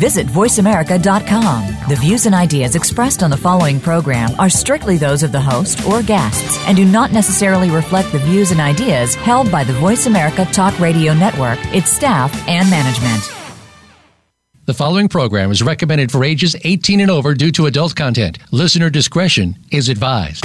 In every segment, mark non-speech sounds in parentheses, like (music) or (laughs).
Visit VoiceAmerica.com. The views and ideas expressed on the following program are strictly those of the host or guests and do not necessarily reflect the views and ideas held by the Voice America Talk Radio Network, its staff, and management. The following program is recommended for ages 18 and over due to adult content. Listener discretion is advised.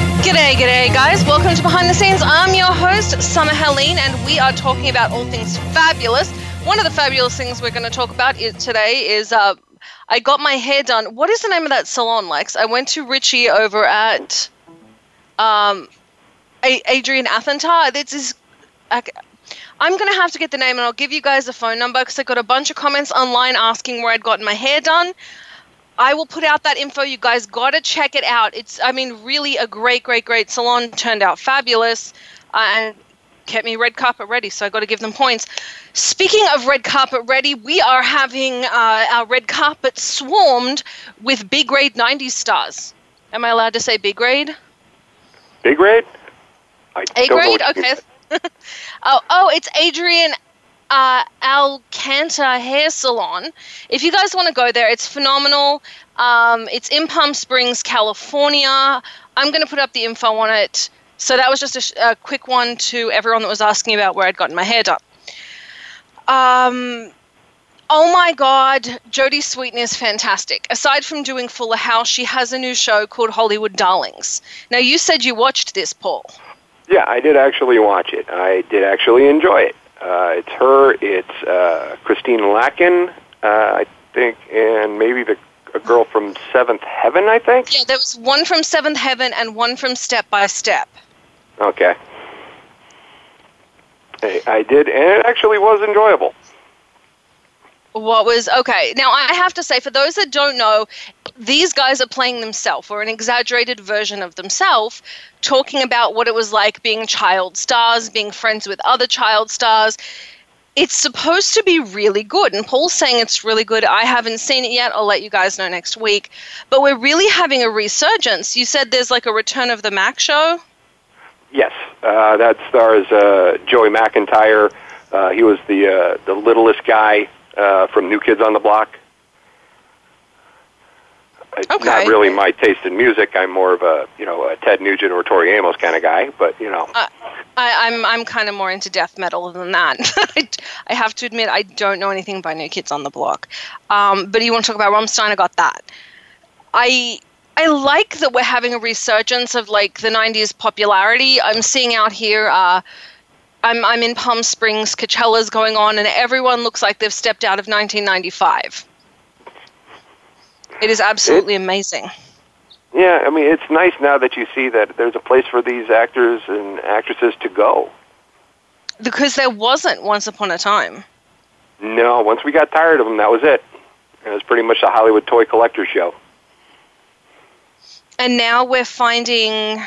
G'day, g'day, guys. Welcome to Behind the Scenes. I'm your host, Summer Helene, and we are talking about all things fabulous. One of the fabulous things we're going to talk about today is uh, I got my hair done. What is the name of that salon, Lex? I went to Richie over at um, A- Adrian Athentar. This is. I'm going to have to get the name and I'll give you guys a phone number because I got a bunch of comments online asking where I'd gotten my hair done. I will put out that info. You guys got to check it out. It's, I mean, really a great, great, great salon. Turned out fabulous uh, and kept me red carpet ready. So I got to give them points. Speaking of red carpet ready, we are having uh, our red carpet swarmed with B grade 90s stars. Am I allowed to say B grade? B grade? A grade? Okay. (laughs) oh, oh, it's Adrian uh, Alcanta Hair Salon. If you guys want to go there, it's phenomenal. Um, it's in Palm Springs, California. I'm going to put up the info on it. So that was just a, sh- a, quick one to everyone that was asking about where I'd gotten my hair done. Um, oh my God, Jodie Sweetin is fantastic. Aside from doing Fuller House, she has a new show called Hollywood Darlings. Now, you said you watched this, Paul. Yeah, I did actually watch it. I did actually enjoy it. Uh, it's her. It's uh, Christine Lakin, uh, I think, and maybe the a girl from Seventh Heaven. I think. Yeah, there was one from Seventh Heaven and one from Step by Step. Okay. Hey, I did, and it actually was enjoyable. What was okay? Now I have to say, for those that don't know, these guys are playing themselves or an exaggerated version of themselves, talking about what it was like being child stars, being friends with other child stars. It's supposed to be really good, and Paul's saying it's really good. I haven't seen it yet. I'll let you guys know next week. But we're really having a resurgence. You said there's like a Return of the Mac show. Yes, uh, that stars uh, Joey McIntyre. Uh, he was the uh, the littlest guy uh, from New Kids on the Block. It's Okay. not really my taste in music. I'm more of a you know a Ted Nugent or Tori Amos kind of guy. But you know, I, I'm I'm kind of more into death metal than that. (laughs) I, I have to admit I don't know anything by New Kids on the Block. Um, but you want to talk about Rammstein? I got that. I I like that we're having a resurgence of like the '90s popularity. I'm seeing out here. Uh, I'm I'm in Palm Springs. Coachella's going on, and everyone looks like they've stepped out of 1995. It is absolutely amazing. yeah, I mean it's nice now that you see that there's a place for these actors and actresses to go. Because there wasn't once upon a time. No, once we got tired of them, that was it. It was pretty much a Hollywood toy collector show. and now we're finding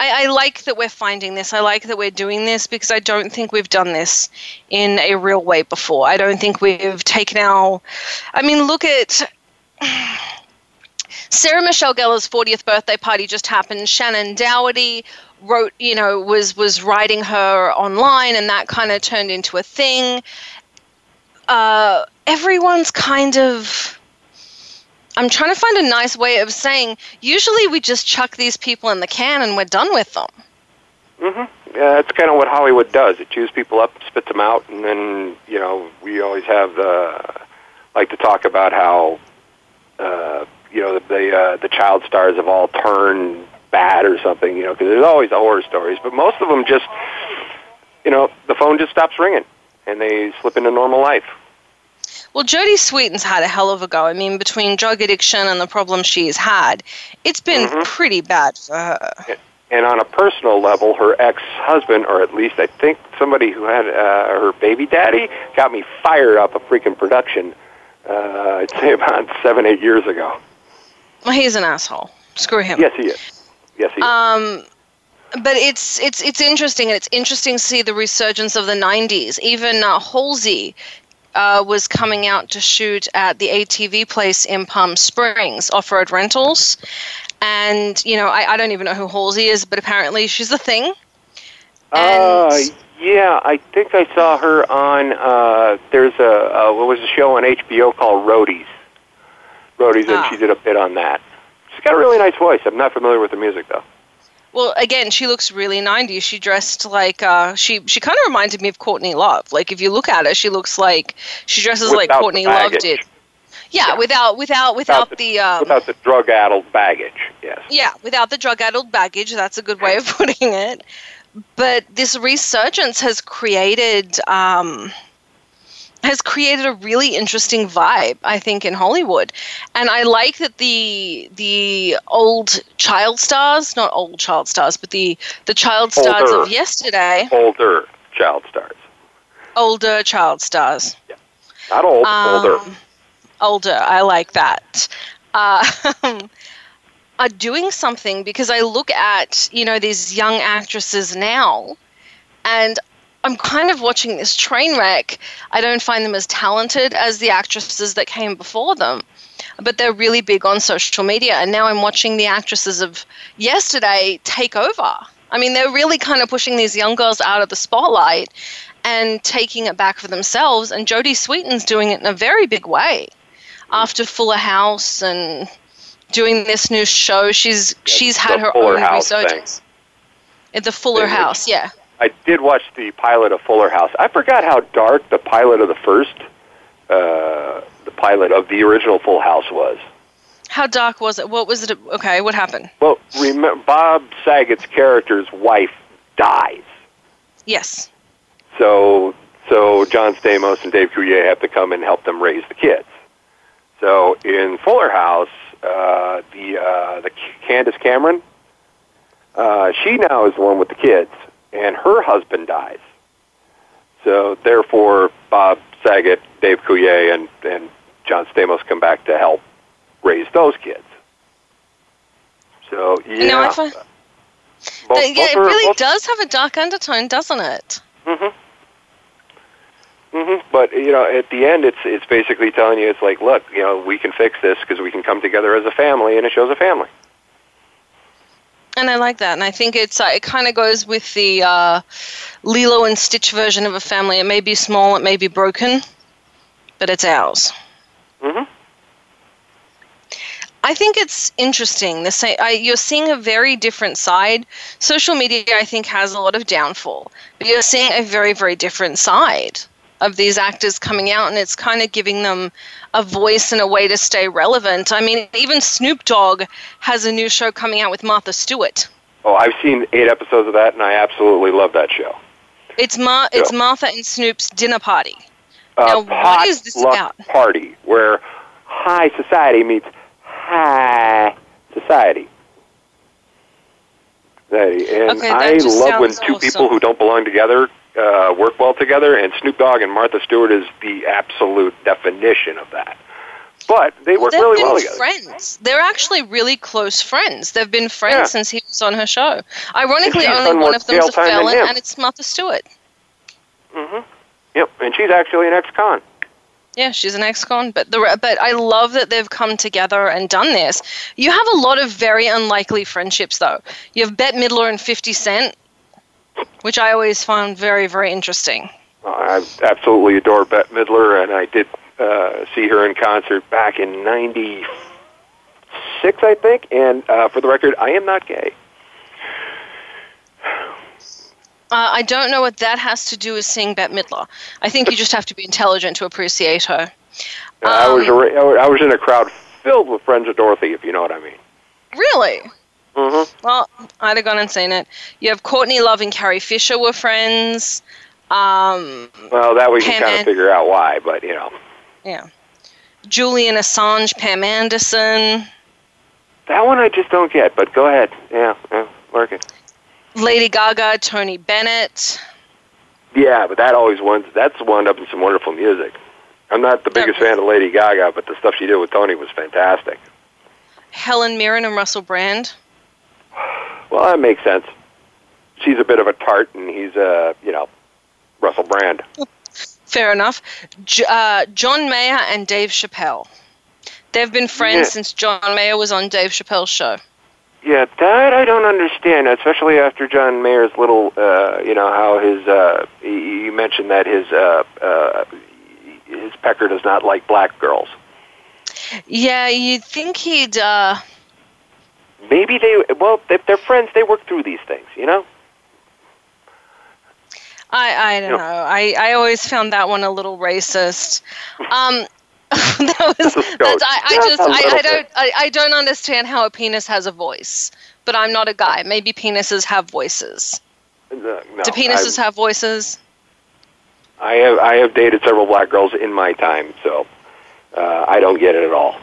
I, I like that we're finding this i like that we're doing this because i don't think we've done this in a real way before i don't think we've taken our i mean look at (sighs) sarah michelle gellar's 40th birthday party just happened shannen doherty wrote you know was was writing her online and that kind of turned into a thing uh, everyone's kind of I'm trying to find a nice way of saying. Usually, we just chuck these people in the can and we're done with them. hmm Yeah, that's kind of what Hollywood does. It chews people up, spits them out, and then you know we always have the like to talk about how uh, you know the the, uh, the child stars have all turned bad or something. You know, because there's always the horror stories, but most of them just you know, the phone just stops ringing, and they slip into normal life. Well, Jodie Sweetin's had a hell of a go. I mean, between drug addiction and the problems she's had, it's been Mhm. pretty bad for her. And on a personal level, her ex-husband, or at least I think somebody who had uh, her baby daddy, got me fired up a freaking production. Uh, I'd say about (laughs) seven, eight years ago. Well, he's an asshole. Screw him. Yes, he is. Yes, he is. Um, but it's it's it's interesting, and it's interesting to see the resurgence of the '90s. Even uh, Halsey uh, was coming out to shoot at the ATV place in Palm Springs, Off-Road Rentals, and you know I, I don't even know who Halsey is, but apparently she's a thing. Uh, and- yeah, I think I saw her on. Uh, there's a uh, what was a show on HBO called Roadies. Roadies, and Ah. she did a bit on that. She's got a really nice voice. I'm not familiar with the music though. Well, again, she looks really 90s. She dressed like uh, she she kind of reminded me of Courtney Love. Like if you look at her, she looks like she dresses like Without the Courtney Love did. Yeah, Yeah. without without without the, the um, without the drug-addled baggage. Yes. Yeah, without the drug addled baggage, that's a good way of (laughs) putting it. But this resurgence has created um, has created a really interesting vibe, I think, in Hollywood. And I like that the the old child stars, not old child stars, but the the child stars Older. of yesterday, Older child stars, older child stars. not old, older. Um, Older, I like that. Uh, (laughs) are doing something because I look at you know these young actresses now, and I'm kind of watching this train wreck. I don't find them as talented as the actresses that came before them, but they're really big on social media. And now I'm watching the actresses of yesterday take over. I mean, they're really kind of pushing these young girls out of the spotlight and taking it back for themselves. And Jodie Sweetin's doing it in a very big way. After Fuller House and doing this new show, she's she's had her Fuller own House resurgence. At the Fuller Thing, which- House, yeah. I did watch the pilot of Fuller House. I forgot how dark the pilot of the first, uh, the pilot of the original Full House was. How dark was it? What was it? Okay, what happened? Well, remember, Bob Saget's character's wife dies. Yes. So, so John Stamos and Dave Coulier have to come and help them raise the kids. So in Fuller House, uh, the uh, the Candace Cameron, uh, she now is the one with the kids, and her husband dies. So therefore, Bob Saget, Dave Coulier, and and John Stamos come back to help raise those kids. So yeah, You know, I find, both- yeah, both it are- really both- does have a dark undertone, doesn't it? hmm hmm But you know, at the end, it's it's basically telling you, it's like, look, you know, we can fix this because we can come together as a family, and it shows a family. And I like that, and I think it's uh, it kind of goes with the uh, Lilo and Stitch version of a family. It may be small, it may be broken, but it's ours. hmm I think it's interesting. The same, I, you're seeing a very different side. Social media, I think, has a lot of downfall, but you're seeing a very, very different side of these actors coming out, and it's kind of giving them a voice and a way to stay relevant. I mean, even Snoop Dogg has a new show coming out with Martha Stewart. Oh, I've seen eight episodes of that, and I absolutely love that show. It's Mar- it's Martha and Snoop's dinner party. Uh, Now, what is this about? Party, where high society meets high society. And Okay, I love when two awesome. people who don't belong together uh, work well together, and Snoop Dogg and Martha Stewart is the absolute definition of that. But they work really been well together. friends. They're actually really close friends. They've been friends Yeah. since he was on her show. Ironically, only one of them's a jail time than felon, and it's Martha Stewart. Mm-hmm. Yep, and she's actually an ex-con. Yeah, she's an ex-con, but the but I love that they've come together and done this. You have a lot of very unlikely friendships, though. You have Bette Midler and Fifty Cent, which I always found very very interesting. I absolutely adore Bette Midler, and I did uh, see her in concert back in '96, I think. And uh, for the record, I am not gay. Uh, I don't know what that has to do with seeing Bette Midler. I think you just have to be intelligent to appreciate her. Uh, I was Um, I was in a crowd filled with friends of Dorothy, if you know what I mean. Really? Mm-hmm. Well, I'd have gone and seen it. You have Courtney Love and Carrie Fisher were friends. Um, Well, that we can Pam kind of figure out why, but you know, yeah. Julian Assange, Pam Anderson, that one I just don't get. But go ahead. Yeah, yeah, work it. Lady Gaga, Tony Bennett. Yeah, but that always wound that's wound up in some wonderful music. I'm not the biggest fan of Lady Gaga, but the stuff she did with Tony was fantastic. Helen Mirren and Russell Brand. Well, that makes sense. She's a bit of a tart, and he's a you know Russell Brand. Fair enough. J- uh, John Mayer and Dave Chappelle. They've been friends Yeah. since John Mayer was on Dave Chappelle's show. Yeah, that I don't understand, especially after John Mayer's little, uh, you know, how his, uh, you you mentioned that his, uh, uh, his pecker does not like black girls. Yeah, you'd think he'd. Uh, Maybe they, well, if they're friends, they work through these things, you know? I I don't No. know. I, I always found that one a little racist. (laughs) Um, (laughs) that was that's, I, I Just I, I don't I, I don't understand how a penis has a voice. But I'm not a guy. Maybe penises have voices. Uh, no, Do penises I'm- have voices? I have, I have dated several black girls in my time, so uh, I don't get it at all.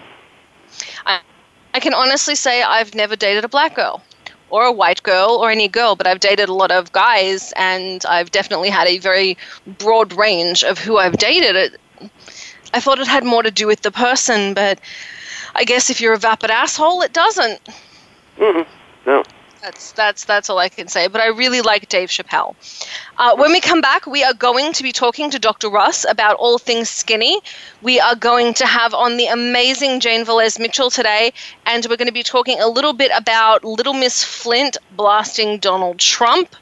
I can honestly say I've never dated a black girl or a white girl or any girl, but I've dated a lot of guys and I've definitely had a very broad range of who I've dated. It, I thought it had more to do with the person, but I guess if you're a vapid asshole, it doesn't. Mm-mm. No. That's that's that's all I can say. But I really like Dave Chappelle. Uh, when we come back, we are going to be talking to Dr. Russ about all things skinny. We are going to have on the amazing Jane Velez Mitchell today, and we're going to be talking a little bit about Little Miss Flint blasting Donald Trump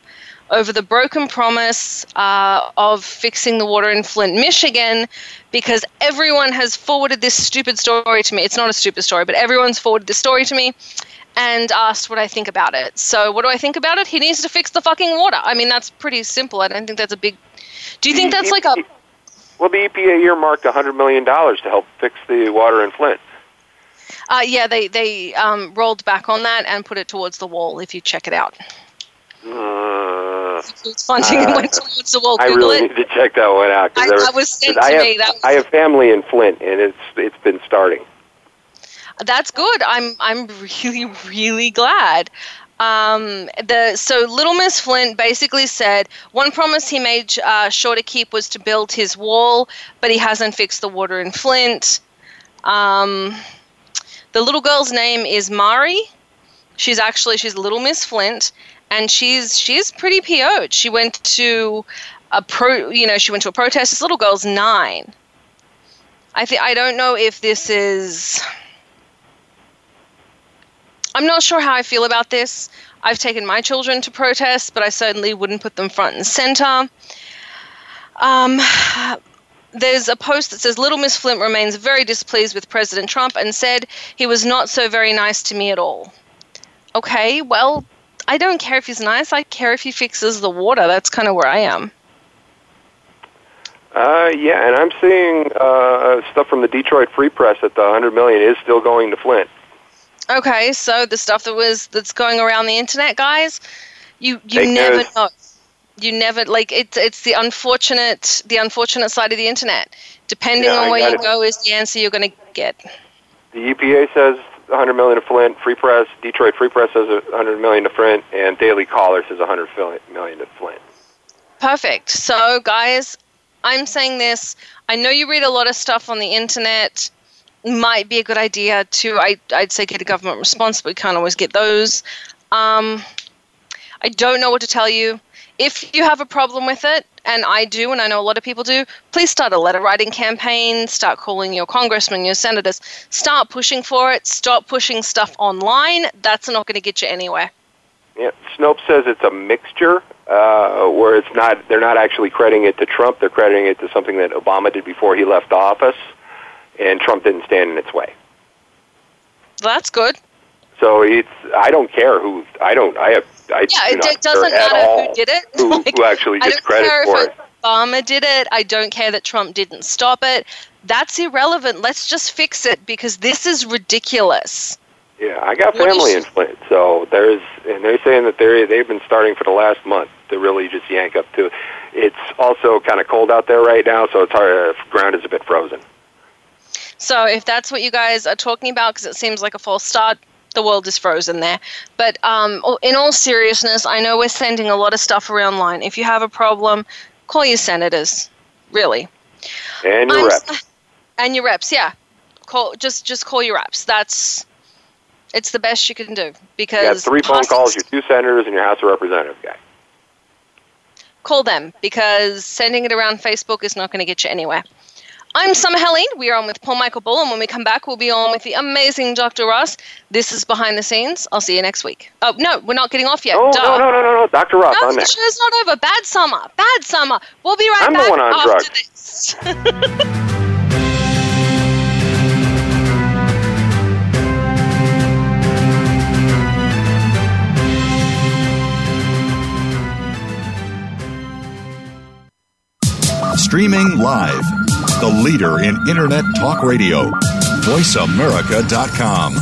over the broken promise uh, of fixing the water in Flint, Michigan, because everyone has forwarded this stupid story to me. It's not a stupid story, but everyone's forwarded this story to me and asked what I think about it. So, what do I think about it? He needs to fix the fucking water. I mean, that's pretty simple. I don't think that's a big. Do you think that's like a. (laughs) Well, the EPA earmarked $100 million to help fix the water in Flint. Uh, yeah, they, they um, rolled back on that and put it towards the wall if you check it out. Uh, It's funding and Uh, went towards the wall. I really it. need to check that one out. I, that was I to have, me. That was, I have family in Flint, and it's it's been starting. That's good. I'm I'm really really glad. Um, the so Little Miss Flint basically said one promise he made uh, sure to keep was to build his wall, but he hasn't fixed the water in Flint. Um, the little girl's name is Mari. She's actually she's Little Miss Flint, and she's she's pretty PO'd. She went to a pro, you know, she went to a protest. This little girl's nine. I think I don't know if this is. I'm not sure how I feel about this. I've taken my children to protests, but I certainly wouldn't put them front and center. Um, there's a post that says Little Miss Flint remains very displeased with President Trump and said he was not so very nice to me at all. Okay, well, I don't care if he's nice. I care if he fixes the water. That's kind of where I am. Uh, yeah, and I'm seeing uh, stuff from the Detroit Free Press that the 100 million is still going to Flint. Okay, so the stuff that was that's going around the internet, guys, you you Fake never news. know. You never like it's it's the unfortunate the unfortunate side of the internet. Depending Yeah, on where you it. go is the answer you're going to get. The EPA says 100 million to Flint. Free Press, Detroit Free Press says 100 million to Flint, and Daily Caller says 100 million to Flint. Perfect. So, guys, I'm saying this. I know you read a lot of stuff on the internet. Might be a good idea to, I, I'd say, get a government response, but we can't always get those. Um, I don't know what to tell you. If you have a problem with it, and I do, and I know a lot of people do, please start a letter writing campaign, start calling your congressmen, your senators, start pushing for it, stop pushing stuff online. That's not going to get you anywhere. Yeah, Snopes says it's a mixture uh, where it's not. They're not actually crediting it to Trump. They're crediting it to something that Obama did before he left office, and Trump didn't stand in its way. That's good. So it's. I don't care who. I don't. I have. I Yeah, do it, it doesn't matter who did it. Who, (laughs) Like, who actually I gets don't credit care for if it? Obama did it. I don't care that Trump didn't stop it. That's irrelevant. Let's just fix it because this is ridiculous. Yeah, I got What family in Flint, so there's, and they're saying that they they've been starting for the last month to really just yank up to. It's also kind of cold out there right now, so it's hard. Uh, ground is a bit frozen. So if that's what you guys are talking about, because it seems like a false start, the world is frozen there. But um, in all seriousness, I know we're sending a lot of stuff around line. If you have a problem, call your senators. Really. And your I'm- reps. And your reps, yeah. Call just just call your reps. That's it's the best you can do because You have three phone calls, your two senators, and your House of Representatives guy. call them because sending it around Facebook is not going to get you anywhere. I'm Summer Helene. We are on with Paul Michael Bull, and when we come back, we'll be on with the amazing Dr. Russ. This is behind the scenes. I'll see you next week. Oh no, we're not getting off yet. Oh Duh. no no no no no, Dr. Russ No, on the next. show's not over. Bad summer. Bad summer. We'll be right I'm the back one on after drugs. this. Streaming live. The leader in Internet talk radio. VoiceAmerica.com.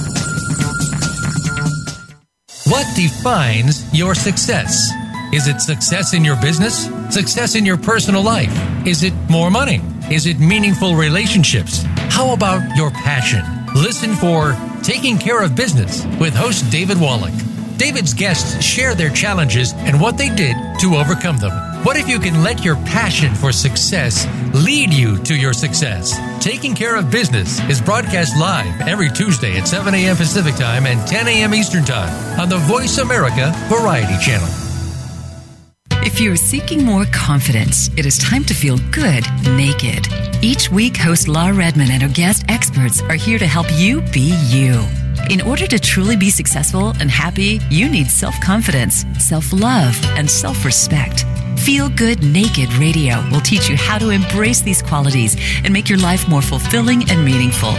What defines your success? Is it success in your business? Success in your personal life? Is it more money? Is it meaningful relationships? How about your passion? Listen for Taking Care of Business with host David Wallach. David's guests share their challenges and what they did to overcome them. What if you can let your passion for success lead you to your success? Taking Care of Business is broadcast live every Tuesday at 7 a.m. Pacific Time and 10 a.m. Eastern Time on the Voice America Variety Channel. If you're seeking more confidence, it is time to feel good naked. Each week, host Laura Redman and her guest experts are here to help you be you. In order to truly be successful and happy, you need self confidence, self love, and self respect. Feel Good Naked Radio will teach you how to embrace these qualities and make your life more fulfilling and meaningful.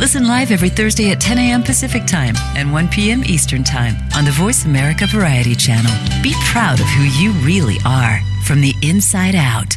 Listen live every Thursday at 10 a.m. Pacific Time and 1 p.m. Eastern Time on the Voice America Variety Channel. Be proud of who you really are from the inside out.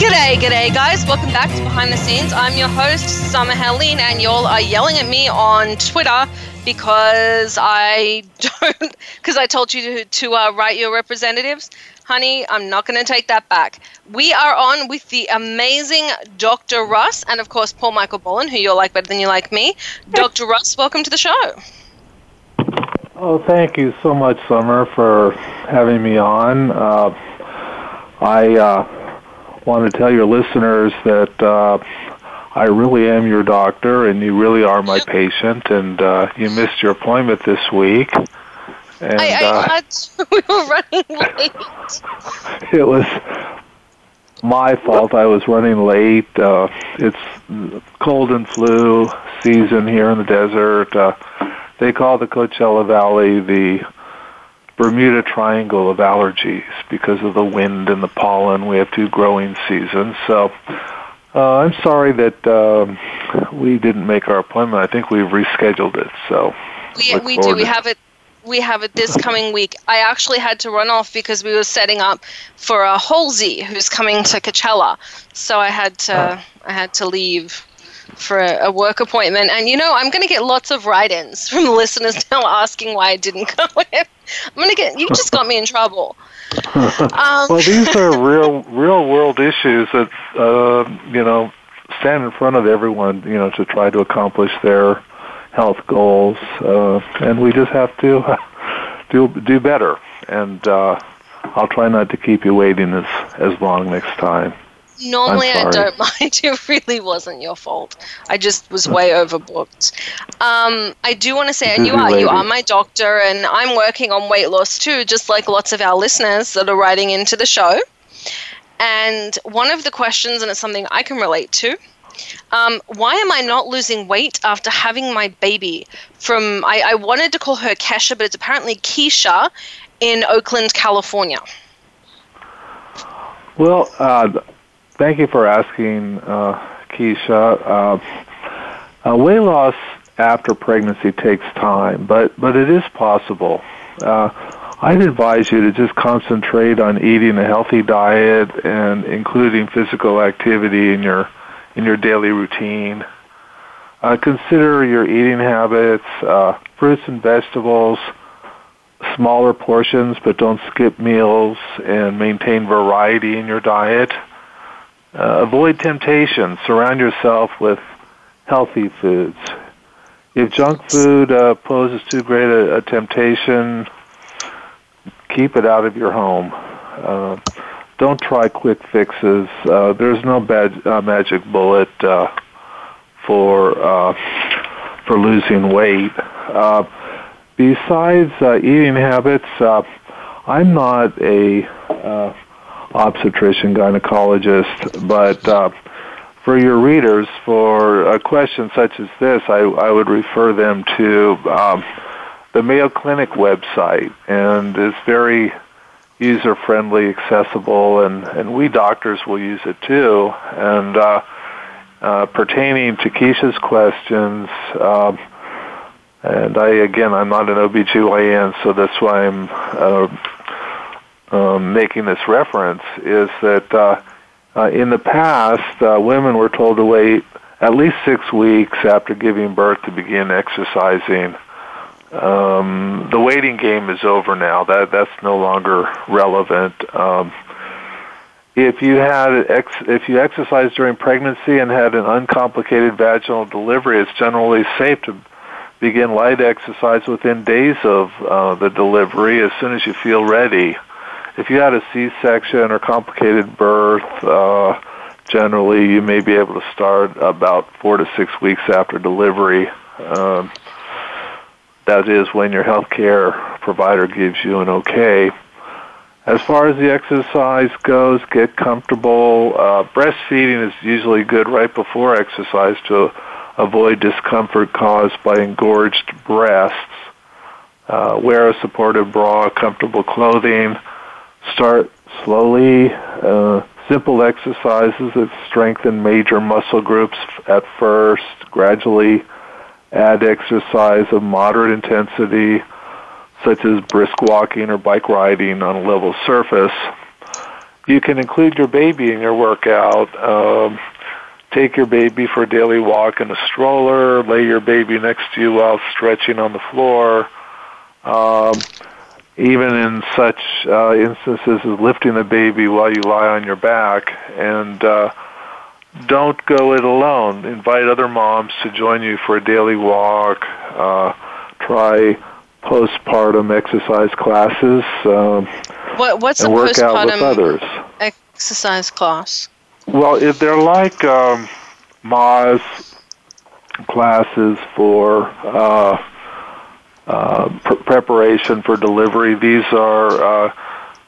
G'day, g'day, guys. Welcome back to Behind the Scenes. I'm your host, Summer Helene, and y'all are yelling at me on Twitter because I don't, (laughs) because I told you to, to uh, write your representatives. Honey, I'm not going to take that back. We are on with the amazing Dr. Russ, and of course, Paul Michael Bolin, who you'll like better than you like me. Dr. Russ, welcome to the show. Oh, thank you so much, Summer, for having me on. Uh, I uh, want to tell your listeners that uh, I really am your doctor, and you really are my patient. And uh, you missed your appointment this week, and I, uh, I had, (laughs) we were running late. (laughs) it was my fault. I was running late. Uh, it's cold and flu season here in the desert. Uh, they call the Coachella Valley the Bermuda Triangle of allergies because of the wind and the pollen. We have two growing seasons. So uh, I'm sorry that um, we didn't make our appointment. I think we've rescheduled it. So We, we do. We have it. We have it this coming week. I actually had to run off because we were setting up for a Halsey who's coming to Coachella, so I had to I had to leave for a, a work appointment. And you know, I'm going to get lots of write-ins from listeners (laughs) now asking why I didn't go. (laughs) I'm going to get. You just got me in trouble. (laughs) Um, well, these are real, real world issues that uh, you know stand in front of everyone, you know, to try to accomplish their health goals, uh, and we just have to do do better. And uh, I'll try not to keep you waiting as as long next time. Normally, I don't (laughs) mind. It really wasn't your fault. I just was way overbooked. Um, I do want to say, and you are you are my doctor, and I'm working on weight loss too, just like lots of our listeners that are writing into the show. And one of the questions, and it's something I can relate to. Um, why am I not losing weight after having my baby? From I, I wanted to call her Kesha, but it's apparently Keisha in Oakland, California. Well, uh, Thank you for asking, uh, Keisha. Uh, uh, weight loss after pregnancy takes time, but but it is possible. Uh, I'd advise you to just concentrate on eating a healthy diet and including physical activity in your in your daily routine. Uh, consider your eating habits, uh, fruits and vegetables, smaller portions, but don't skip meals, and maintain variety in your diet. Uh, avoid temptation. Surround yourself with healthy foods. If junk food uh, poses too great a, a, temptation, keep it out of your home. Uh, don't try quick fixes. Uh, there's no bad, uh, magic bullet uh, for for losing weight. besides eating habits, I'm not a obstetrician gynecologist, but uh, for your readers, for a question such as this, I, I would refer them to um, the Mayo Clinic website, and it's very user friendly, accessible, and, and we doctors will use it too. And uh, uh, pertaining to Keisha's questions, um, and I again, I'm not an OBGYN, so that's why I'm uh, um, making this reference is that uh, uh, in the past, uh, women were told to wait at least six weeks after giving birth to begin exercising. Um, the waiting game is over now. That that's no longer relevant. Um, if you had ex- if you exercised during pregnancy and had an uncomplicated vaginal delivery, it's generally safe to begin light exercise within days of uh, the delivery as soon as you feel ready if you had a C-section or complicated birth, uh, generally you may be able to start about four to six weeks after delivery. Um, that is when your health care provider gives you an okay. As far as the exercise goes, get comfortable. Uh, breastfeeding is usually good right before exercise to avoid discomfort caused by engorged breasts. Uh, wear a supportive bra, comfortable clothing start slowly, uh, simple exercises that strengthen major muscle groups at first, gradually add exercise of moderate intensity, such as brisk walking or bike riding on a level surface. You can include your baby in your workout. Um, take your baby for a daily walk in a stroller, lay your baby next to you while stretching on the floor. Um, even in such uh, instances as lifting the baby while you lie on your back. And uh, don't go it alone. Invite other moms to join you for a daily walk. Uh, try postpartum exercise classes. Um, what, what's and a work postpartum out with others. exercise class? Well, if they're like um, Lamaze classes for uh, uh, pr- preparation for delivery. These are uh,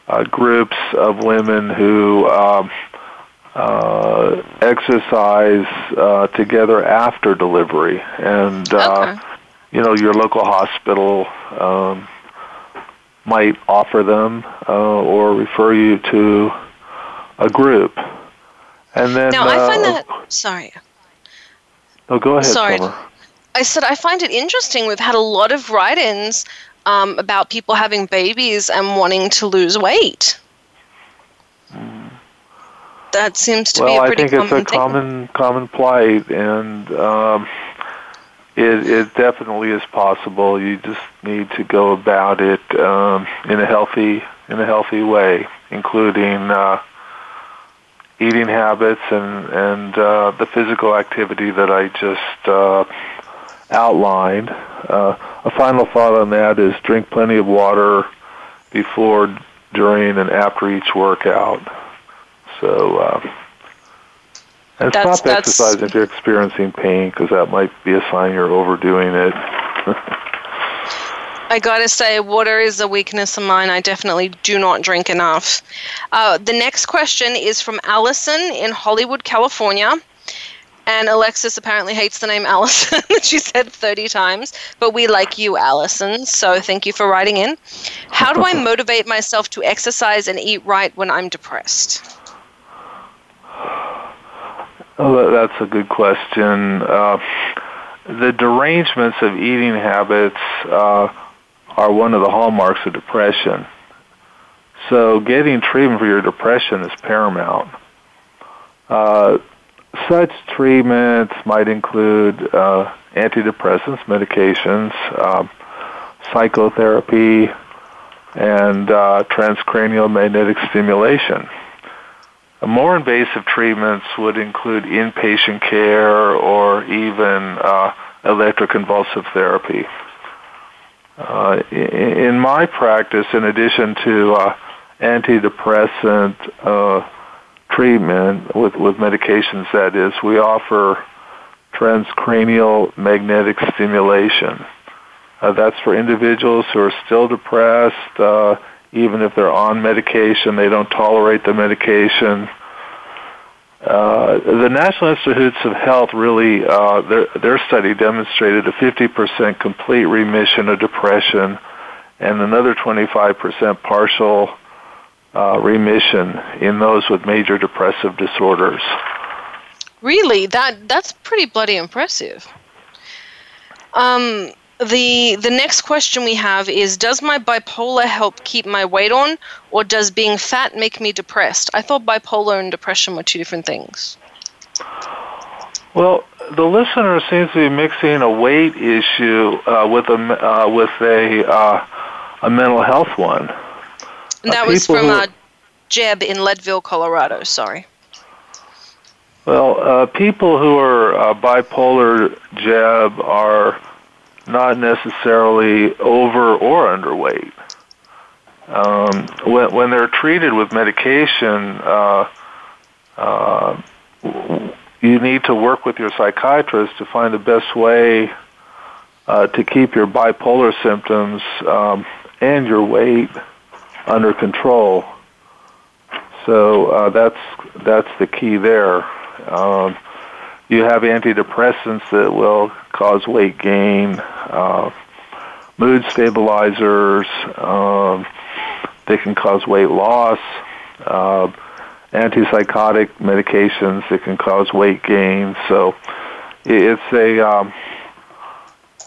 uh, groups of women who um, uh, exercise uh, together after delivery, and uh, okay. you know your local hospital um, might offer them uh, or refer you to a group. And then now uh, I find that sorry. Oh, go ahead, Sorry. Summer. I said I find it interesting. We've had a lot of write-ins um, about people having babies and wanting to lose weight. That seems to well, be a pretty common Well, I think it's a thing. common common plight, and um, it it definitely is possible. You just need to go about it um, in a healthy in a healthy way, including uh, eating habits and and uh, the physical activity that I just uh, outlined. Uh, a final thought on that is drink plenty of water before, during, and after each workout. So, uh, and That's- stop that's- exercising if you're experiencing pain because that might be a sign you're overdoing it. (laughs) I gotta say, water is a weakness of mine. I definitely do not drink enough. Uh, the next question is from Allison in Hollywood, California. And Alexis apparently hates the name Allison, (laughs) she said 30 times. But we like you, Allison, so thank you for writing in. How do I motivate myself to exercise and eat right when I'm depressed? Oh, that's a good question. Uh, the derangements of eating habits uh, are one of the hallmarks of depression. So, getting treatment for your depression is paramount. Uh, such treatments might include uh, antidepressants, medications, um, psychotherapy, and uh, transcranial magnetic stimulation. More invasive treatments would include inpatient care or even uh, electroconvulsive therapy. Uh, in my practice, in addition to uh, antidepressant uh, treatment with, with medications, that is, we offer transcranial magnetic stimulation. Uh, that's for individuals who are still depressed, uh, even if they're on medication, they don't tolerate the medication. Uh, the National Institutes of Health really, uh, their, their study demonstrated a 50% complete remission of depression and another 25% partial uh, remission in those with major depressive disorders. Really, that that's pretty bloody impressive. Um, the the next question we have is: Does my bipolar help keep my weight on, or does being fat make me depressed? I thought bipolar and depression were two different things. Well, the listener seems to be mixing a weight issue uh, with a uh, with a uh, a mental health one. And that was from who- uh, Jeb in Leadville, Colorado. Sorry. Well, uh, people who are uh, bipolar Jeb are not necessarily over or underweight. Um, when, when they're treated with medication, uh, uh, you need to work with your psychiatrist to find the best way uh, to keep your bipolar symptoms um, and your weight under control. So uh, that's that's the key there. Um, you have antidepressants that will cause weight gain, uh, mood stabilizers. Um, they can cause weight loss. Uh, antipsychotic medications that can cause weight gain. So it's a um,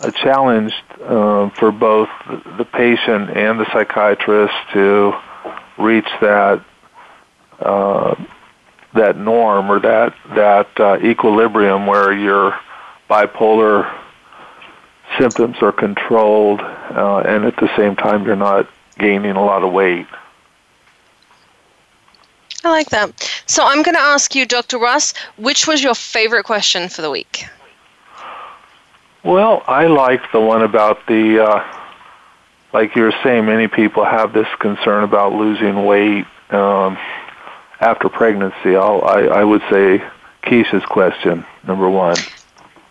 a challenge uh, for both the patient and the psychiatrist to reach that uh, that norm or that that uh, equilibrium where your bipolar symptoms are controlled uh, and at the same time you're not gaining a lot of weight. I like that. So I'm going to ask you, Dr. Russ, which was your favorite question for the week? Well, I like the one about the, uh, like you were saying, many people have this concern about losing weight um, after pregnancy. I'll, I, I would say Keisha's question, number one.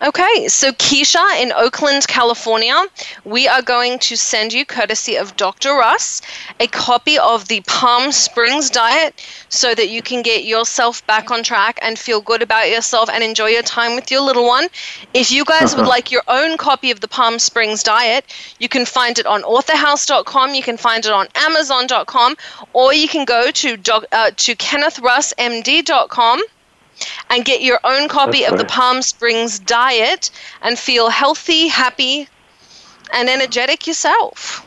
Okay, so Keisha in Oakland, California, we are going to send you, courtesy of Dr. Russ, a copy of the Palm Springs diet so that you can get yourself back on track and feel good about yourself and enjoy your time with your little one. If you guys would (laughs) like your own copy of the Palm Springs diet, you can find it on authorhouse.com, you can find it on amazon.com, or you can go to, doc, uh, to kennethrussmd.com and get your own copy That's of the. Palm Springs diet and feel healthy, happy, and energetic yourself.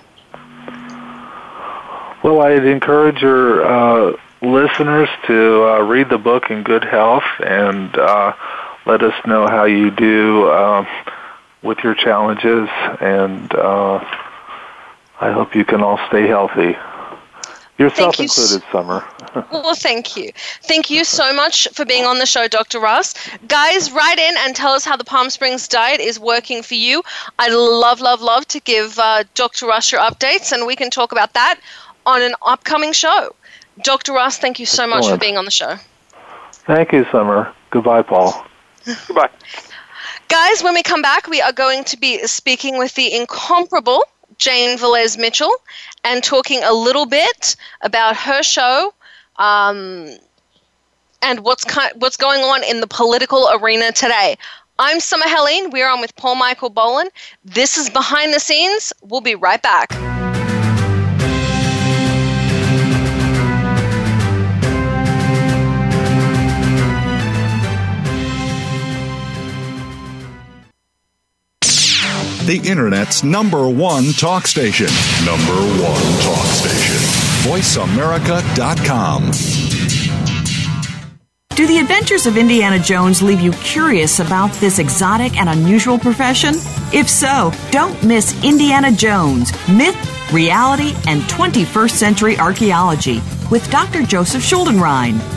Well, I'd encourage your uh, listeners to uh, read the book in good health and uh, let us know how you do uh, with your challenges. And uh, I hope you can all stay healthy. Yourself Thank you included, Summer. (laughs) Well, thank you. Thank you so much for being on the show, Dr. Russ. Guys, write in and tell us how the Palm Springs diet is working for you. I'd love, love, love to give uh, Dr. Russ your updates, and we can talk about that on an upcoming show. Dr. Russ, thank you so much for being on the show. Thank you, Summer. Goodbye, Paul. (laughs) Goodbye. Guys, when we come back, we are going to be speaking with the incomparable Jane Velez Mitchell and talking a little bit about her show um, and what's ki- what's going on in the political arena today. I'm Summer Helene. We're on with Paul Michael Boland. This is Behind the Scenes. We'll be right back. The Internet's number one talk station. Number one talk station. VoiceAmerica.com. Do the adventures of Indiana Jones leave you curious about this exotic and unusual profession? If so, don't miss Indiana Jones Myth, Reality, and 21st Century Archaeology with Dr. Joseph Schuldenrein.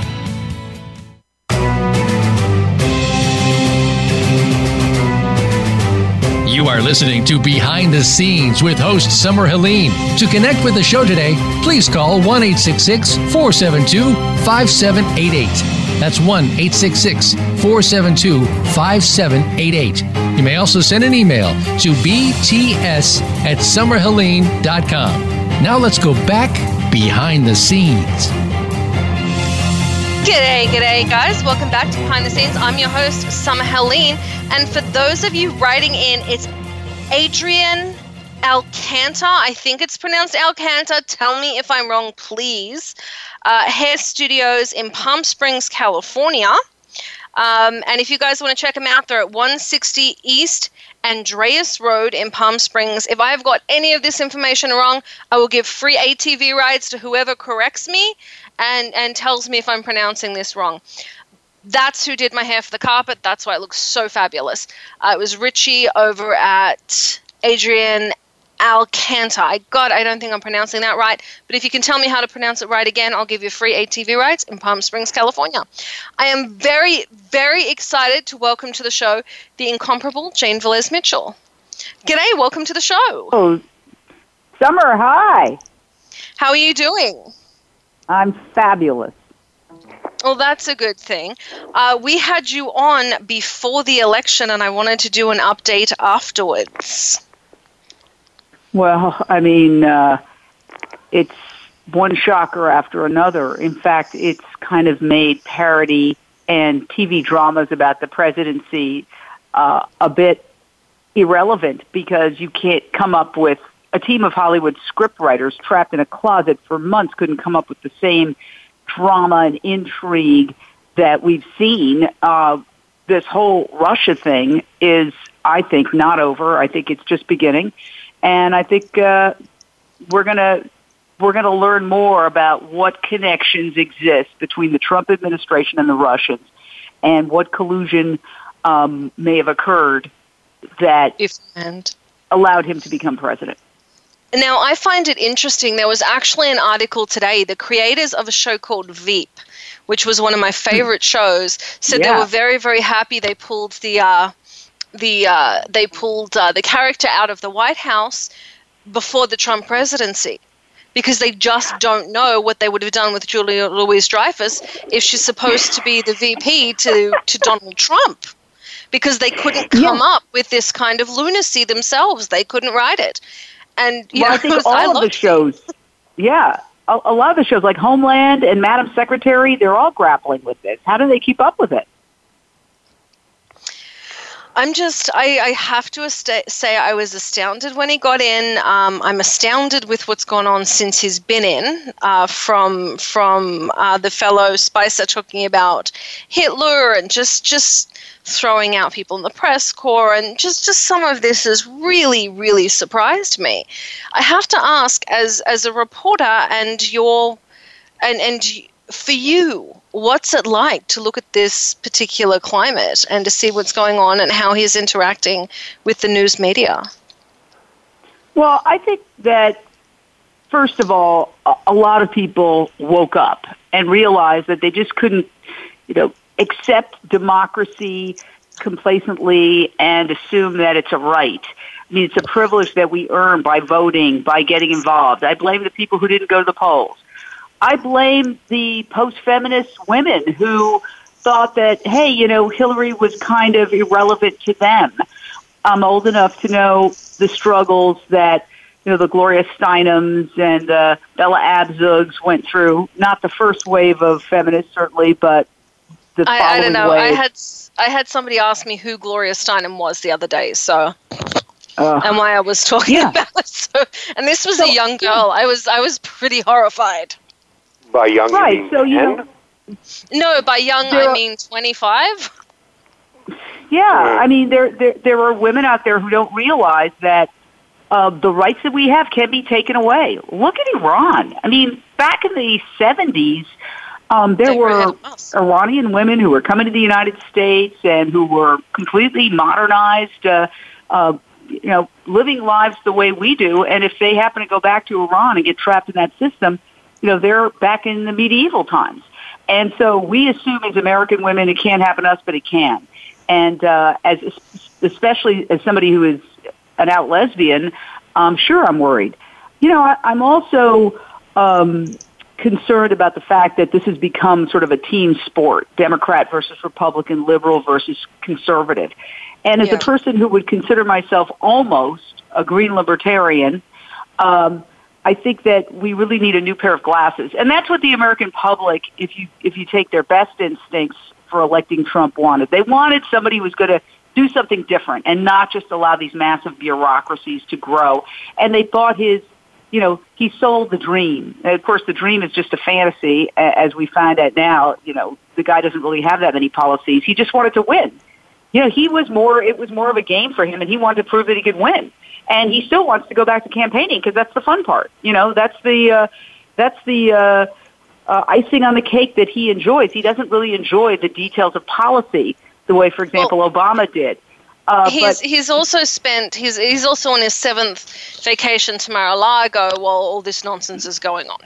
Are listening to Behind the Scenes with host Summer Helene. To connect with the show today, please call 1 866 472 5788. That's 1 866 472 5788. You may also send an email to bts at summerhelene.com. Now let's go back behind the scenes. G'day, g'day, guys. Welcome back to Behind the Scenes. I'm your host, Summer Helene. And for those of you writing in, it's Adrian Alcanta. I think it's pronounced Alcanta. Tell me if I'm wrong, please. Uh, hair Studios in Palm Springs, California. Um, and if you guys want to check them out, they're at 160 East Andreas Road in Palm Springs. If I have got any of this information wrong, I will give free ATV rides to whoever corrects me and, and tells me if I'm pronouncing this wrong. That's who did my hair for the carpet. That's why it looks so fabulous. Uh, it was Richie over at Adrian Alcanta. I God, I don't think I'm pronouncing that right. But if you can tell me how to pronounce it right again, I'll give you free ATV rides in Palm Springs, California. I am very, very excited to welcome to the show the incomparable Jane Velez Mitchell. G'day, welcome to the show. Oh, Summer, hi. How are you doing? I'm fabulous. Well, that's a good thing. Uh, we had you on before the election, and I wanted to do an update afterwards. Well, I mean, uh, it's one shocker after another. In fact, it's kind of made parody and TV dramas about the presidency uh, a bit irrelevant because you can't come up with a team of Hollywood scriptwriters trapped in a closet for months couldn't come up with the same drama and intrigue that we've seen. Uh, this whole Russia thing is, I think, not over. I think it's just beginning, and I think uh, we're going to we're going to learn more about what connections exist between the Trump administration and the Russians and what collusion um, may have occurred that if and allowed him to become president. Now, I find it interesting. There was actually an article today. The creators of a show called Veep, which was one of my favorite shows, said Yeah. they were very, very happy they pulled the uh, the uh, they pulled uh, the character out of the White House before the Trump presidency. Because they just don't know what they would have done with Julia Louis-Dreyfus if she's supposed to be the VP to, to Donald Trump. Because they couldn't come up with this kind of lunacy themselves. They couldn't write it. And you well, know, I think (laughs) all of the shows, yeah, a, a lot of the shows like Homeland and Madam Secretary, they're all grappling with this. How do they keep up with it? I'm just, I, I have to ast- say I was astounded when he got in. Um, I'm astounded with what's gone on since he's been in, uh, from from uh, the fellow Spicer talking about Hitler and just just throwing out people in the press corps, and just just some of this has really really surprised me. I have to ask, as as a reporter, and your and and for you, what's it like to look at this particular climate and to see what's going on and how he's interacting with the news media? Well, I think that first of all, a, lot of people woke up and realized that they just couldn't, you know, accept democracy complacently and assume that it's a right. I mean, it's a privilege that we earn by voting, by getting involved. I blame the people who didn't go to the polls. I blame the post-feminist women who thought that, hey, you know, Hillary was kind of irrelevant to them. I'm old enough to know the struggles that, you know, the Gloria Steinems and uh, Bella Abzugs went through. Not the first wave of feminists, certainly, but the I, I don't know. wave. I had I had somebody ask me who Gloria Steinem was the other day, so Ugh. and why I was talking Yeah. (laughs) about it. So, and this was a young girl. I was I was pretty horrified. By young, Right, you mean so you know- No, by young There I mean twenty five. Yeah, I mean there there there are women out there who don't realize that uh, the rights that we have can be taken away. Look at Iran. I mean, back in the seventies, um, there They were ahead were of us. Iranian women who were coming to the United States and who were completely modernized. Uh, uh, you know, living lives the way we do, and if they happen to go back to Iran and get trapped in that system, you know, they're back in the medieval times. And so we assume as American women it can't happen to us, but it can. And uh, as especially as somebody who is an out lesbian, um, sure I'm worried. You know, I, I'm also um, concerned about the fact that this has become sort of a team sport: Democrat versus Republican, liberal versus conservative. And as Yeah. a person who would consider myself almost a green libertarian, um, I think that we really need a new pair of glasses, and that's what the American public, if you if you take their best instincts for electing Trump, wanted. They wanted somebody who was going to do something different and not just allow these massive bureaucracies to grow. And they thought his, you know, he sold the dream. And of course, the dream is just a fantasy, as we find out now. You know, the guy doesn't really have that many policies. He just wanted to win. You know, he was more. It was more of a game for him, and he wanted to prove that he could win. And he still wants to go back to campaigning because that's the fun part. You know, that's the uh, that's the uh, uh, icing on the cake that he enjoys. He doesn't really enjoy the details of policy the way, for example, Obama did. Uh, he's but he's also spent he's he's also on his seventh vacation to Mar-a-Lago while all this nonsense is going on.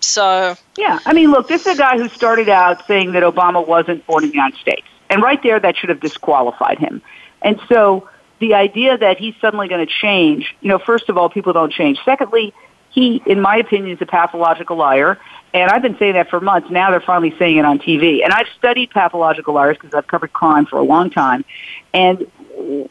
So Yeah, I mean, look, this is a guy who started out saying that Obama wasn't born in the United States. And right there, that should have disqualified him. And so the idea that he's suddenly going to change, you know, first of all, people don't change. Secondly, he, in my opinion, is a pathological liar. And I've been saying that for months. Now they're finally saying it on TV. And I've studied pathological liars because I've covered crime for a long time. And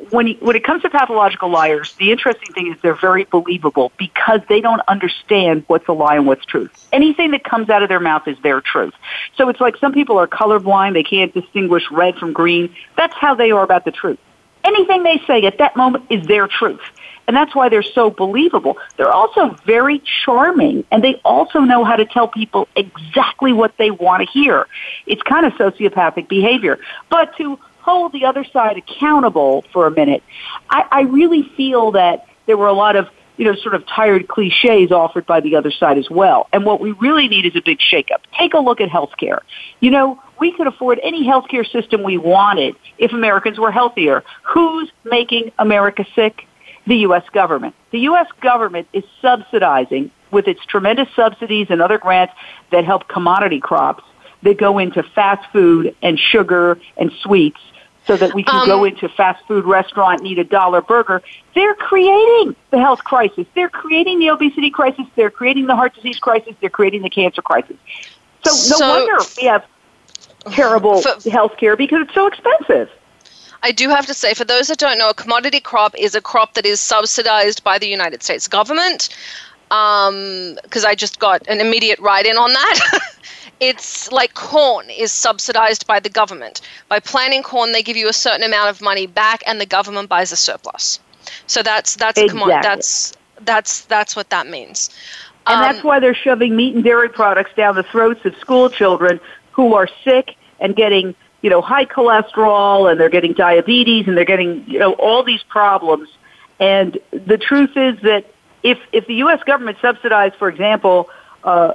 when, he, when it comes to pathological liars, the interesting thing is they're very believable because they don't understand what's a lie and what's truth. Anything that comes out of their mouth is their truth. So it's like some people are colorblind, they can't distinguish red from green. That's how they are about the truth. Anything they say at that moment is their truth. And that's why they're so believable. They're also very charming, and they also know how to tell people exactly what they want to hear. It's kind of sociopathic behavior. But to hold the other side accountable for a minute, I, I really feel that there were a lot of you know, sort of tired cliches offered by the other side as well. And what we really need is a big shakeup. Take a look at healthcare. You know, we could afford any healthcare system we wanted if Americans were healthier. Who's making America sick? The U.S. government. The U.S. government is subsidizing with its tremendous subsidies and other grants that help commodity crops that go into fast food and sugar and sweets so that we can Um, go into fast food restaurant and eat a dollar burger. They're creating the health crisis. They're creating the obesity crisis. They're creating the heart disease crisis. They're creating the cancer crisis. So no wonder we have terrible health care because it's so expensive. I do have to say, for those that don't know, a commodity crop is a crop that is subsidized by the United States government. Because I just got an immediate write in on that. (laughs) it's like corn is subsidized by the government. By planting corn, they give you a certain amount of money back, and the government buys a surplus. So that's that's commodity. That's that's that's what that means. And Um, that's why they're shoving meat and dairy products down the throats of school children who are sick and getting, you know, high cholesterol and they're getting diabetes and they're getting, you know, all these problems. And the truth is that if if the US government subsidized, for example, uh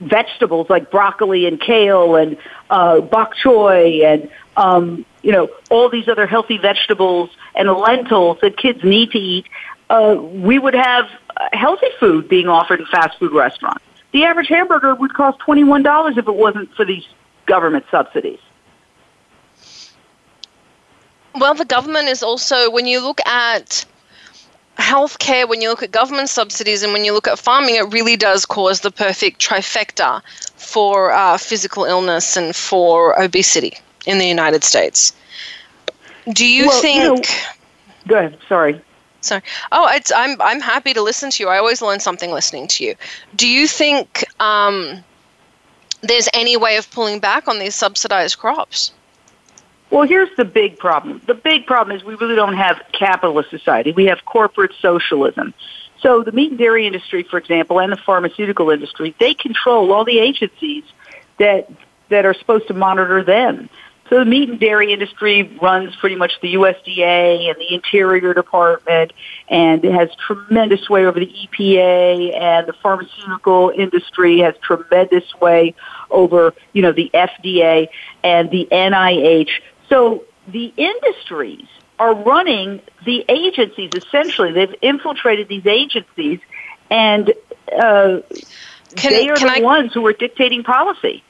vegetables like broccoli and kale and uh, bok choy and um, you know all these other healthy vegetables and lentils that kids need to eat, uh, we would have healthy food being offered in fast food restaurants. The average hamburger would cost twenty one dollars if it wasn't for these government subsidies. Well, the government is also, when you look at healthcare, when you look at government subsidies, and when you look at farming, it really does cause the perfect trifecta for uh, physical illness and for obesity in the United States. Do you Well, you think? know- Go ahead. Sorry. Sorry. Oh, it's, I'm I'm happy to listen to you. I always learn something listening to you. Do you think um, there's any way of pulling back on these subsidized crops? Well, here's the big problem. The big problem is we really don't have capitalist society. We have corporate socialism. So the meat and dairy industry, for example, and the pharmaceutical industry, they control all the agencies that that are supposed to monitor them. So the meat and dairy industry runs pretty much the USDA and the Interior Department and it has tremendous sway over the EPA and the pharmaceutical industry has tremendous sway over, you know, the FDA and the NIH. So the industries are running the agencies essentially. They've infiltrated these agencies and uh, Can- they are can the I- ones who are dictating policy.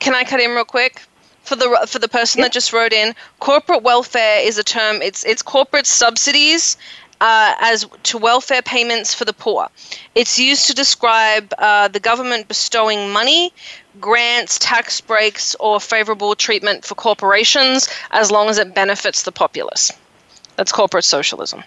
Can I cut in real quick? For the for the person that just wrote in, corporate welfare is a term. It's it's corporate subsidies uh, as to welfare payments for the poor. It's used to describe uh, the government bestowing money, grants, tax breaks, or favorable treatment for corporations as long as it benefits the populace. That's corporate socialism.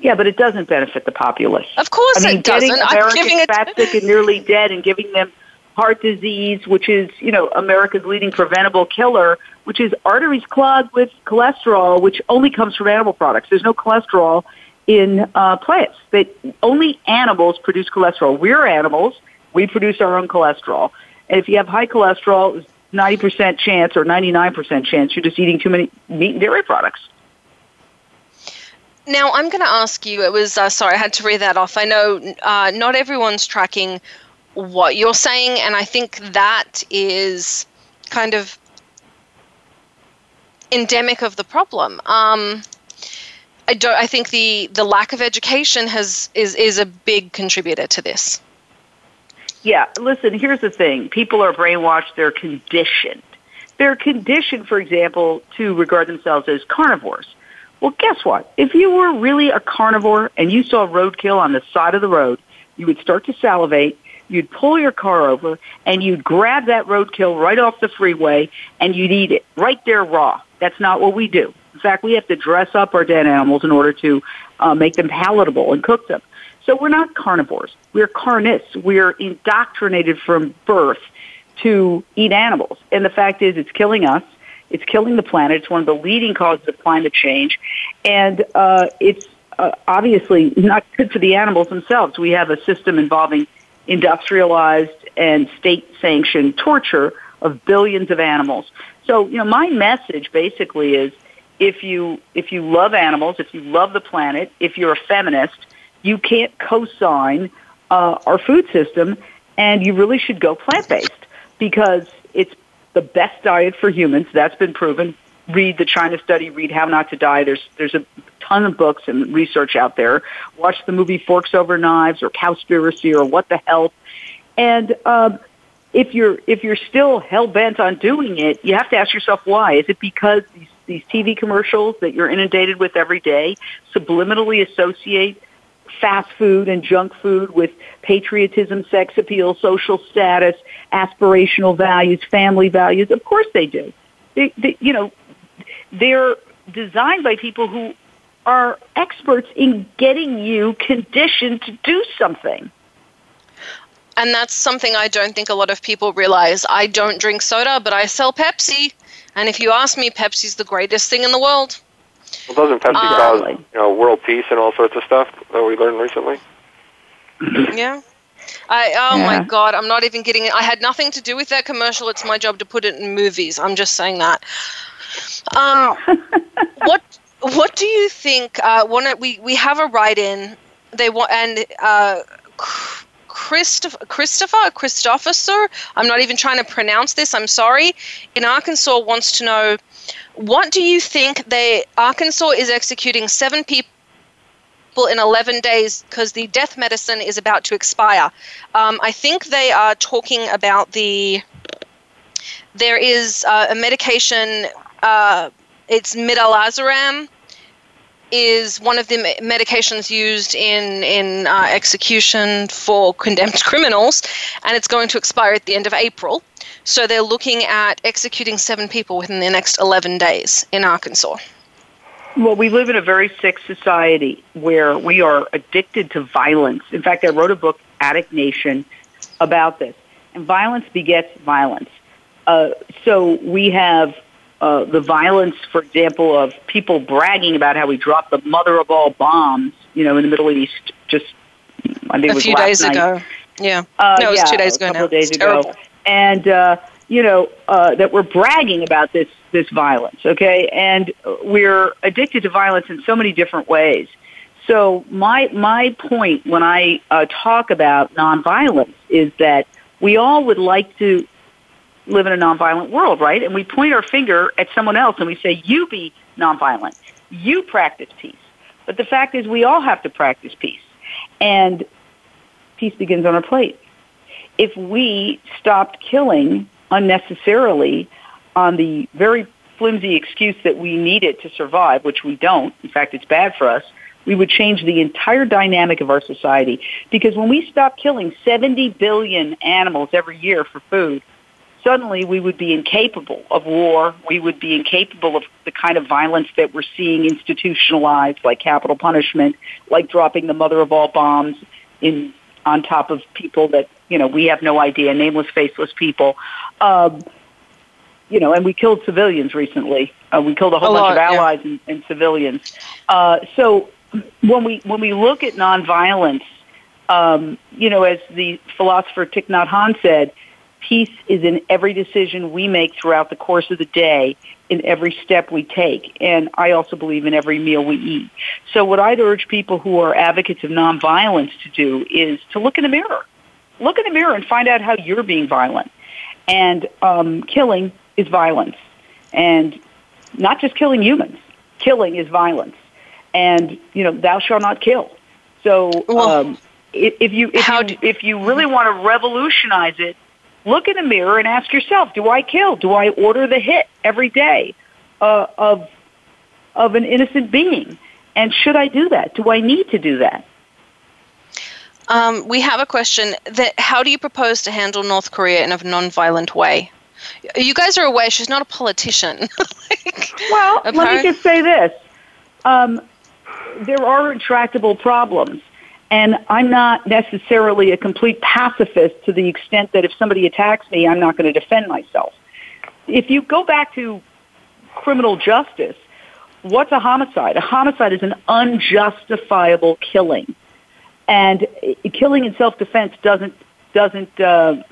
Yeah, but it doesn't benefit the populace. Of course I mean, it doesn't. getting I'm giving it- fat, sick, and nearly dead, and giving them heart disease, which is you know America's leading preventable killer, which is arteries clogged with cholesterol, which only comes from animal products. There's no cholesterol in uh, plants. That only animals produce cholesterol. We're animals. We produce our own cholesterol. And if you have high cholesterol, there's 90% chance or 99% chance you're just eating too many meat and dairy products. Now, I'm going to ask you. It was uh, sorry, I had to read that off. I know uh, not everyone's tracking what you're saying, and I think that is kind of endemic of the problem. Um, I don't. I think the the lack of education has is is a big contributor to this. Yeah, listen, here's the thing. People are brainwashed, they're conditioned. They're conditioned, for example, to regard themselves as carnivores. Well, guess what? If you were really a carnivore and you saw roadkill on the side of the road, you would start to salivate, you'd pull your car over, and you'd grab that roadkill right off the freeway and you'd eat it right there raw. That's not what we do. In fact, we have to dress up our dead animals in order to uh, make them palatable and cook them. So we're not carnivores. We're carnists. We're indoctrinated from birth to eat animals. And the fact is, it's killing us. It's killing the planet. It's one of the leading causes of climate change. And uh, it's uh, obviously not good for the animals themselves. We have a system involving industrialized and state sanctioned torture of billions of animals. So, you know, my message basically is if you if you love animals, if you love the planet, if you're a feminist, you can't co-sign uh, our food system, and you really should go plant-based because it's the best diet for humans. That's been proven. Read the China study. Read How Not to Die. There's there's a ton of books and research out there. Watch the movie Forks Over Knives or Cowspiracy or What the Health. And um, if you're if you're still hell bent on doing it, you have to ask yourself why. Is it because these these TV commercials that you're inundated with every day subliminally associate fast food and junk food with patriotism, sex appeal, social status, aspirational values, family values? Of course they do. They, they, you know, they're designed by people who are experts in getting you conditioned to do something. And that's something I don't think a lot of people realize. I don't drink soda, but I sell Pepsi. And if you ask me, Pepsi's the greatest thing in the world. Well, doesn't Pepsi Um, cause you know world peace and all sorts of stuff that we learned recently? Yeah. I oh Yeah. my god, I'm not even getting it. I had nothing to do with that commercial. It's my job to put it in movies. I'm just saying that. Um, (laughs) what what do you think? Uh, one we we have a write in. They want and uh, Christopher Christopher Christopher. I'm not even trying to pronounce this. I'm sorry. In Arkansas, wants to know what do you think they Arkansas is executing seven people in 11 days because the death medicine is about to expire. Um, I think they are talking about the. There is uh, a medication. Uh, it's midazolam. Is one of the medications used in in uh, execution for condemned (laughs) criminals, and it's going to expire at the end of April. So they're looking at executing seven people within the next 11 days in Arkansas. Well, we live in a very sick society where we are addicted to violence. In fact, I wrote a book, Addict Nation, about this. And violence begets violence. Uh, so we have uh, the violence, for example, of people bragging about how we dropped the mother of all bombs, you know, in the Middle East just, I think it a was few days night. ago. Yeah. Uh, no, it was yeah, two days ago. a couple now. days ago. terrible. And uh, you know uh, that we're bragging about this this violence, okay? And we're addicted to violence in so many different ways. So my my point when I uh, talk about nonviolence is that we all would like to live in a nonviolent world, right? And we point our finger at someone else and we say, "You be nonviolent. You practice peace." But the fact is, we all have to practice peace, and peace begins on our plate. If we stopped killing unnecessarily on the very flimsy excuse that we need it to survive, which we don't, in fact, it's bad for us, we would change the entire dynamic of our society. Because when we stop killing 70 billion animals every year for food, suddenly we would be incapable of war. We would be incapable of the kind of violence that we're seeing institutionalized, like capital punishment, like dropping the mother of all bombs in on top of people that you know we have no idea, nameless, faceless people. Um, you know, and we killed civilians recently. Uh, we killed a whole A bunch lot, of yeah. allies and, and civilians. Uh, so when we when we look at nonviolence, um, you know, as the philosopher Thich Nhat Hanh said, peace is in every decision we make throughout the course of the day, in every step we take, and I also believe in every meal we eat. So what I'd urge people who are advocates of nonviolence to do is to look in the mirror. Look in the mirror and find out how you're being violent. And um, killing is violence. And not just killing humans. Killing is violence. And, you know, thou shalt not kill. So um, if, if you if you if you really want to revolutionize it, look in the mirror and ask yourself: Do I kill? Do I order the hit every day uh, of of an innocent being? And should I do that? Do I need to do that? Um, we have a question that how do you propose to handle North Korea in a non-violent way? You guys are aware she's not a politician. (laughs) Well, let me just say this. Um, there are intractable problems. And I'm not necessarily a complete pacifist to the extent that if somebody attacks me, I'm not going to defend myself. If you go back to criminal justice, what's a homicide? A homicide is an unjustifiable killing. And killing in self-defense doesn't, doesn't, uh,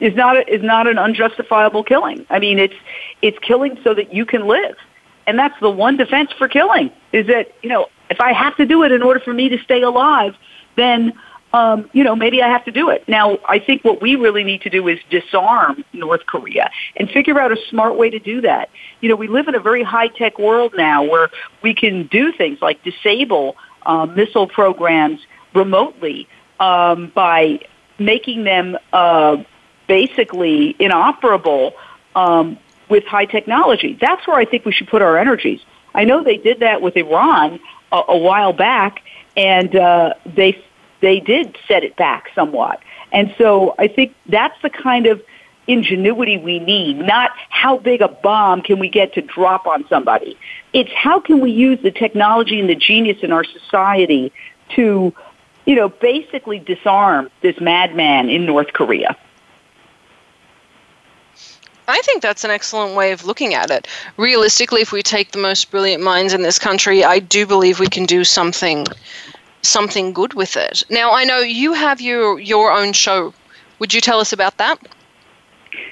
is not a, is not an unjustifiable killing. I mean, it's it's killing so that you can live, and that's the one defense for killing is that you know if I have to do it in order for me to stay alive, then um, you know, maybe I have to do it. Now, I think what we really need to do is disarm North Korea and figure out a smart way to do that. You know, we live in a very high tech world now where we can do things like disable uh, missile programs remotely um, by making them uh, basically inoperable um, with high technology. That's where I think we should put our energies. I know they did that with Iran a, a while back, and uh, they they did set it back somewhat. And so I think that's the kind of ingenuity we need, not how big a bomb can we get to drop on somebody. It's how can we use the technology and the genius in our society to, you know, basically disarm this madman in North Korea. I think that's an excellent way of looking at it. Realistically, if we take the most brilliant minds in this country, I do believe we can do something something good with it. Now, I know you have your your own show. Would you tell us about that?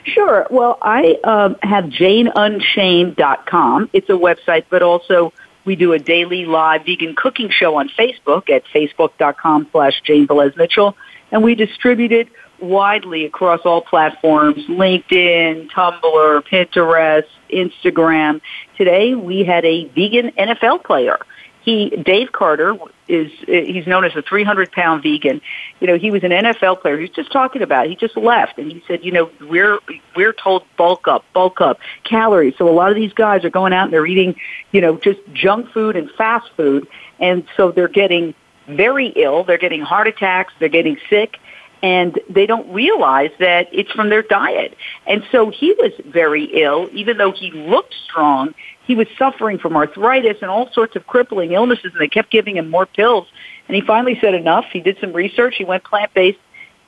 Sure. Well, I um, have JaneUnchained.com. It's a website, but also we do a daily live vegan cooking show on Facebook at facebook.com slash Jane Velez Mitchell, and we distribute it widely across all platforms, LinkedIn, Tumblr, Pinterest, Instagram. Today we had a vegan NFL player he Dave Carter is he's known as a 300 pound vegan. You know, he was an NFL player. He's just talking about. It. He just left, and he said, you know, we're we're told bulk up, bulk up, calories. So a lot of these guys are going out and they're eating, you know, just junk food and fast food, and so they're getting very ill. They're getting heart attacks. They're getting sick. And they don't realize that it's from their diet. And so he was very ill, even though he looked strong he was suffering from arthritis and all sorts of crippling illnesses, and they kept giving him more pills. And he finally said enough. He did some research. He went plant based,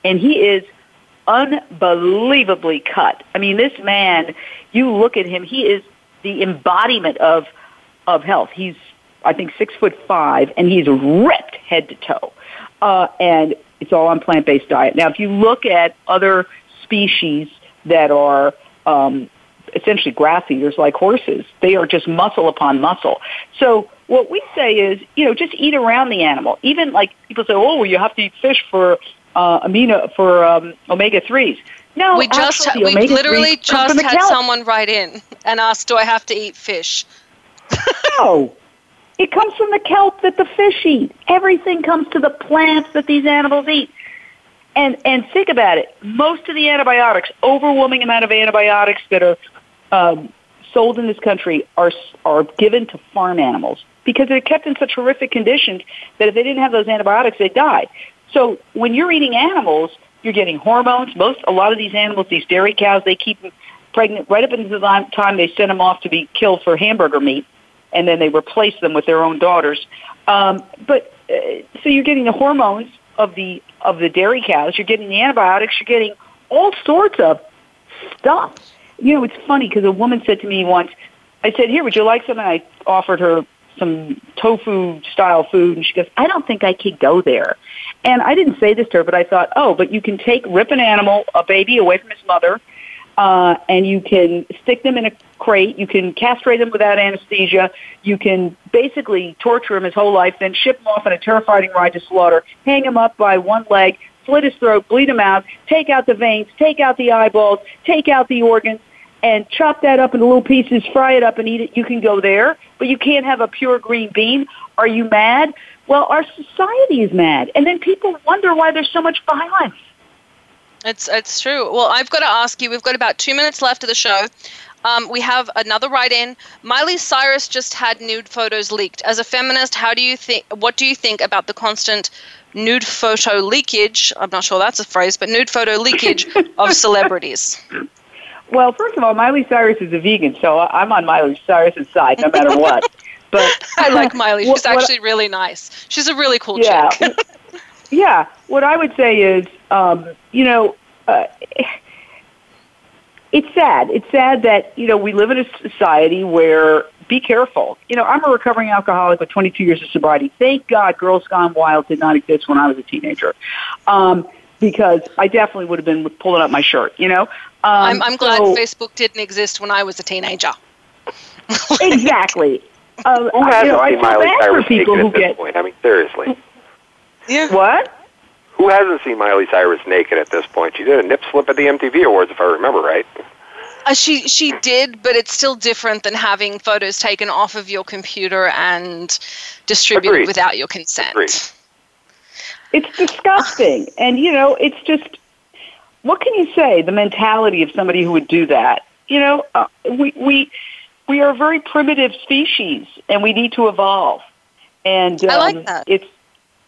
and he is unbelievably cut. I mean, this man, you look at him, he is the embodiment of of health. He's, I think, six foot five, and he's ripped head to toe. Uh, and it's all on plant based diet. Now, if you look at other species that are um, essentially grass eaters like horses. They are just muscle upon muscle. So what we say is, you know, just eat around the animal. Even like people say, oh, well, you have to eat fish for uh, amino for um, omega threes. No, we just actually, we literally just had someone write in and ask, do I have to eat fish? no. It comes from the kelp that the fish eat. Everything comes to the plants that these animals eat. And and think about it. Most of the antibiotics, overwhelming amount of antibiotics that are um, sold in this country are are given to farm animals because they're kept in such horrific conditions that if they didn't have those antibiotics, they'd die. So when you're eating animals, you're getting hormones. Most a lot of these animals, these dairy cows, they keep them pregnant right up until the time they send them off to be killed for hamburger meat, and then they replace them with their own daughters. Um, but uh, so you're getting the hormones of the of the dairy cows. You're getting the antibiotics. You're getting all sorts of stuff you know, it's funny because a woman said to me once, I said, here, would you like some? And I offered her some tofu style food and she goes, I don't think I could go there. And I didn't say this to her, but I thought, oh, but you can take, rip an animal, a baby away from his mother, uh, and you can stick them in a crate. You can castrate them without anesthesia. You can basically torture him his whole life, then ship him off on a terrifying ride to slaughter, hang him up by one leg, slit his throat, bleed him out, take out the veins, take out the eyeballs, take out the organs, and chop that up into little pieces, fry it up and eat it. You can go there, but you can't have a pure green bean. Are you mad? Well, our society is mad. And then people wonder why there's so much violence. It's, it's true. Well, I've got to ask you, we've got about two minutes left of the show. Um, we have another write-in. Miley Cyrus just had nude photos leaked. As a feminist, how do you think? What do you think about the constant nude photo leakage? I'm not sure that's a phrase, but nude photo leakage (laughs) of celebrities. Well, first of all, Miley Cyrus is a vegan, so I'm on Miley Cyrus's side no matter what. (laughs) But I like Miley. (laughs) She's what, actually really nice. She's a really cool yeah, chick. yeah. What I would say is, um, you know, uh, it's sad. It's sad that you know we live in a society where be careful. You know, I'm a recovering alcoholic with 22 years of sobriety. Thank God, Girls Gone Wild did not exist when I was a teenager. Um, because I definitely would have been pulling up my shirt, you know? Um, I'm, I'm glad Facebook didn't exist when I was a teenager. (laughs) exactly. Uh, Who hasn't you know, I feel bad for people who get point? I mean, seriously. Yeah. what? Who hasn't seen Miley Cyrus naked at this point? She did a nip slip at the MTV Awards, if I remember right. Uh, she she did, but it's still different than having photos taken off of your computer and distributed Agreed. without your consent. Agreed. It's disgusting. and, you know, it's just, what can you say? The mentality of somebody who would do that. You know, uh, we, we, we are a very primitive species and we need to evolve. And um, I like that. It's,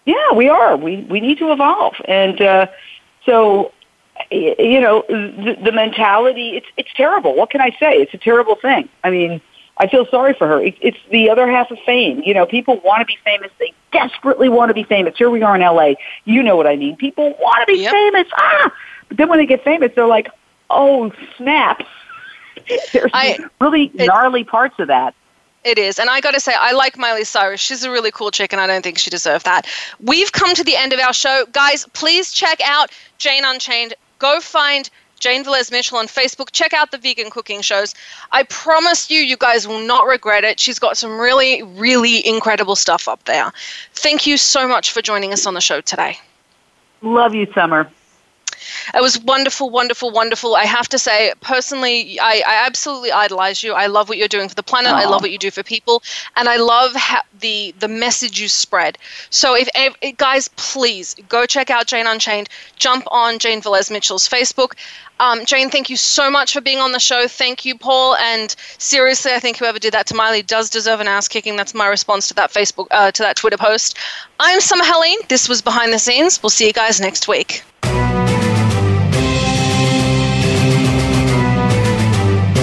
yeah, we are. We, we need to evolve. And uh, so, you know, the, the mentality, it's, it's terrible. What can I say? It's a terrible thing. I mean, I feel sorry for her. It, it's the other half of fame. You know, people want to be famous. They desperately want to be famous. Here we are in LA. You know what I mean. People want to be Yep. famous. Ah! But then when they get famous, they're like, oh, snap. (laughs) There's I- really gnarly parts of that. It is. And I got to say, I like Miley Cyrus. She's a really cool chick, and I don't think she deserved that. We've come to the end of our show. Guys, please check out Jane Unchained. Go find Jane Velez Mitchell on Facebook. Check out the vegan cooking shows. I promise you, you guys will not regret it. She's got some really, really incredible stuff up there. Thank you so much for joining us on the show today. Love you, Summer. It was wonderful, wonderful, wonderful. I have to say, personally, I, I absolutely idolize you. I love what you're doing for the planet. I love what you do for people, and I love ha- the the message you spread. So, if, if guys, please go check out Jane Unchained. Jump on Jane Velez Mitchell's Facebook. Um, Jane, thank you so much for being on the show. Thank you, Paul. And seriously, I think whoever did that to Miley does deserve an ass kicking. That's my response to that Facebook, uh, to that Twitter post. I'm Summer Helene. This was Behind the Scenes. We'll see you guys next week.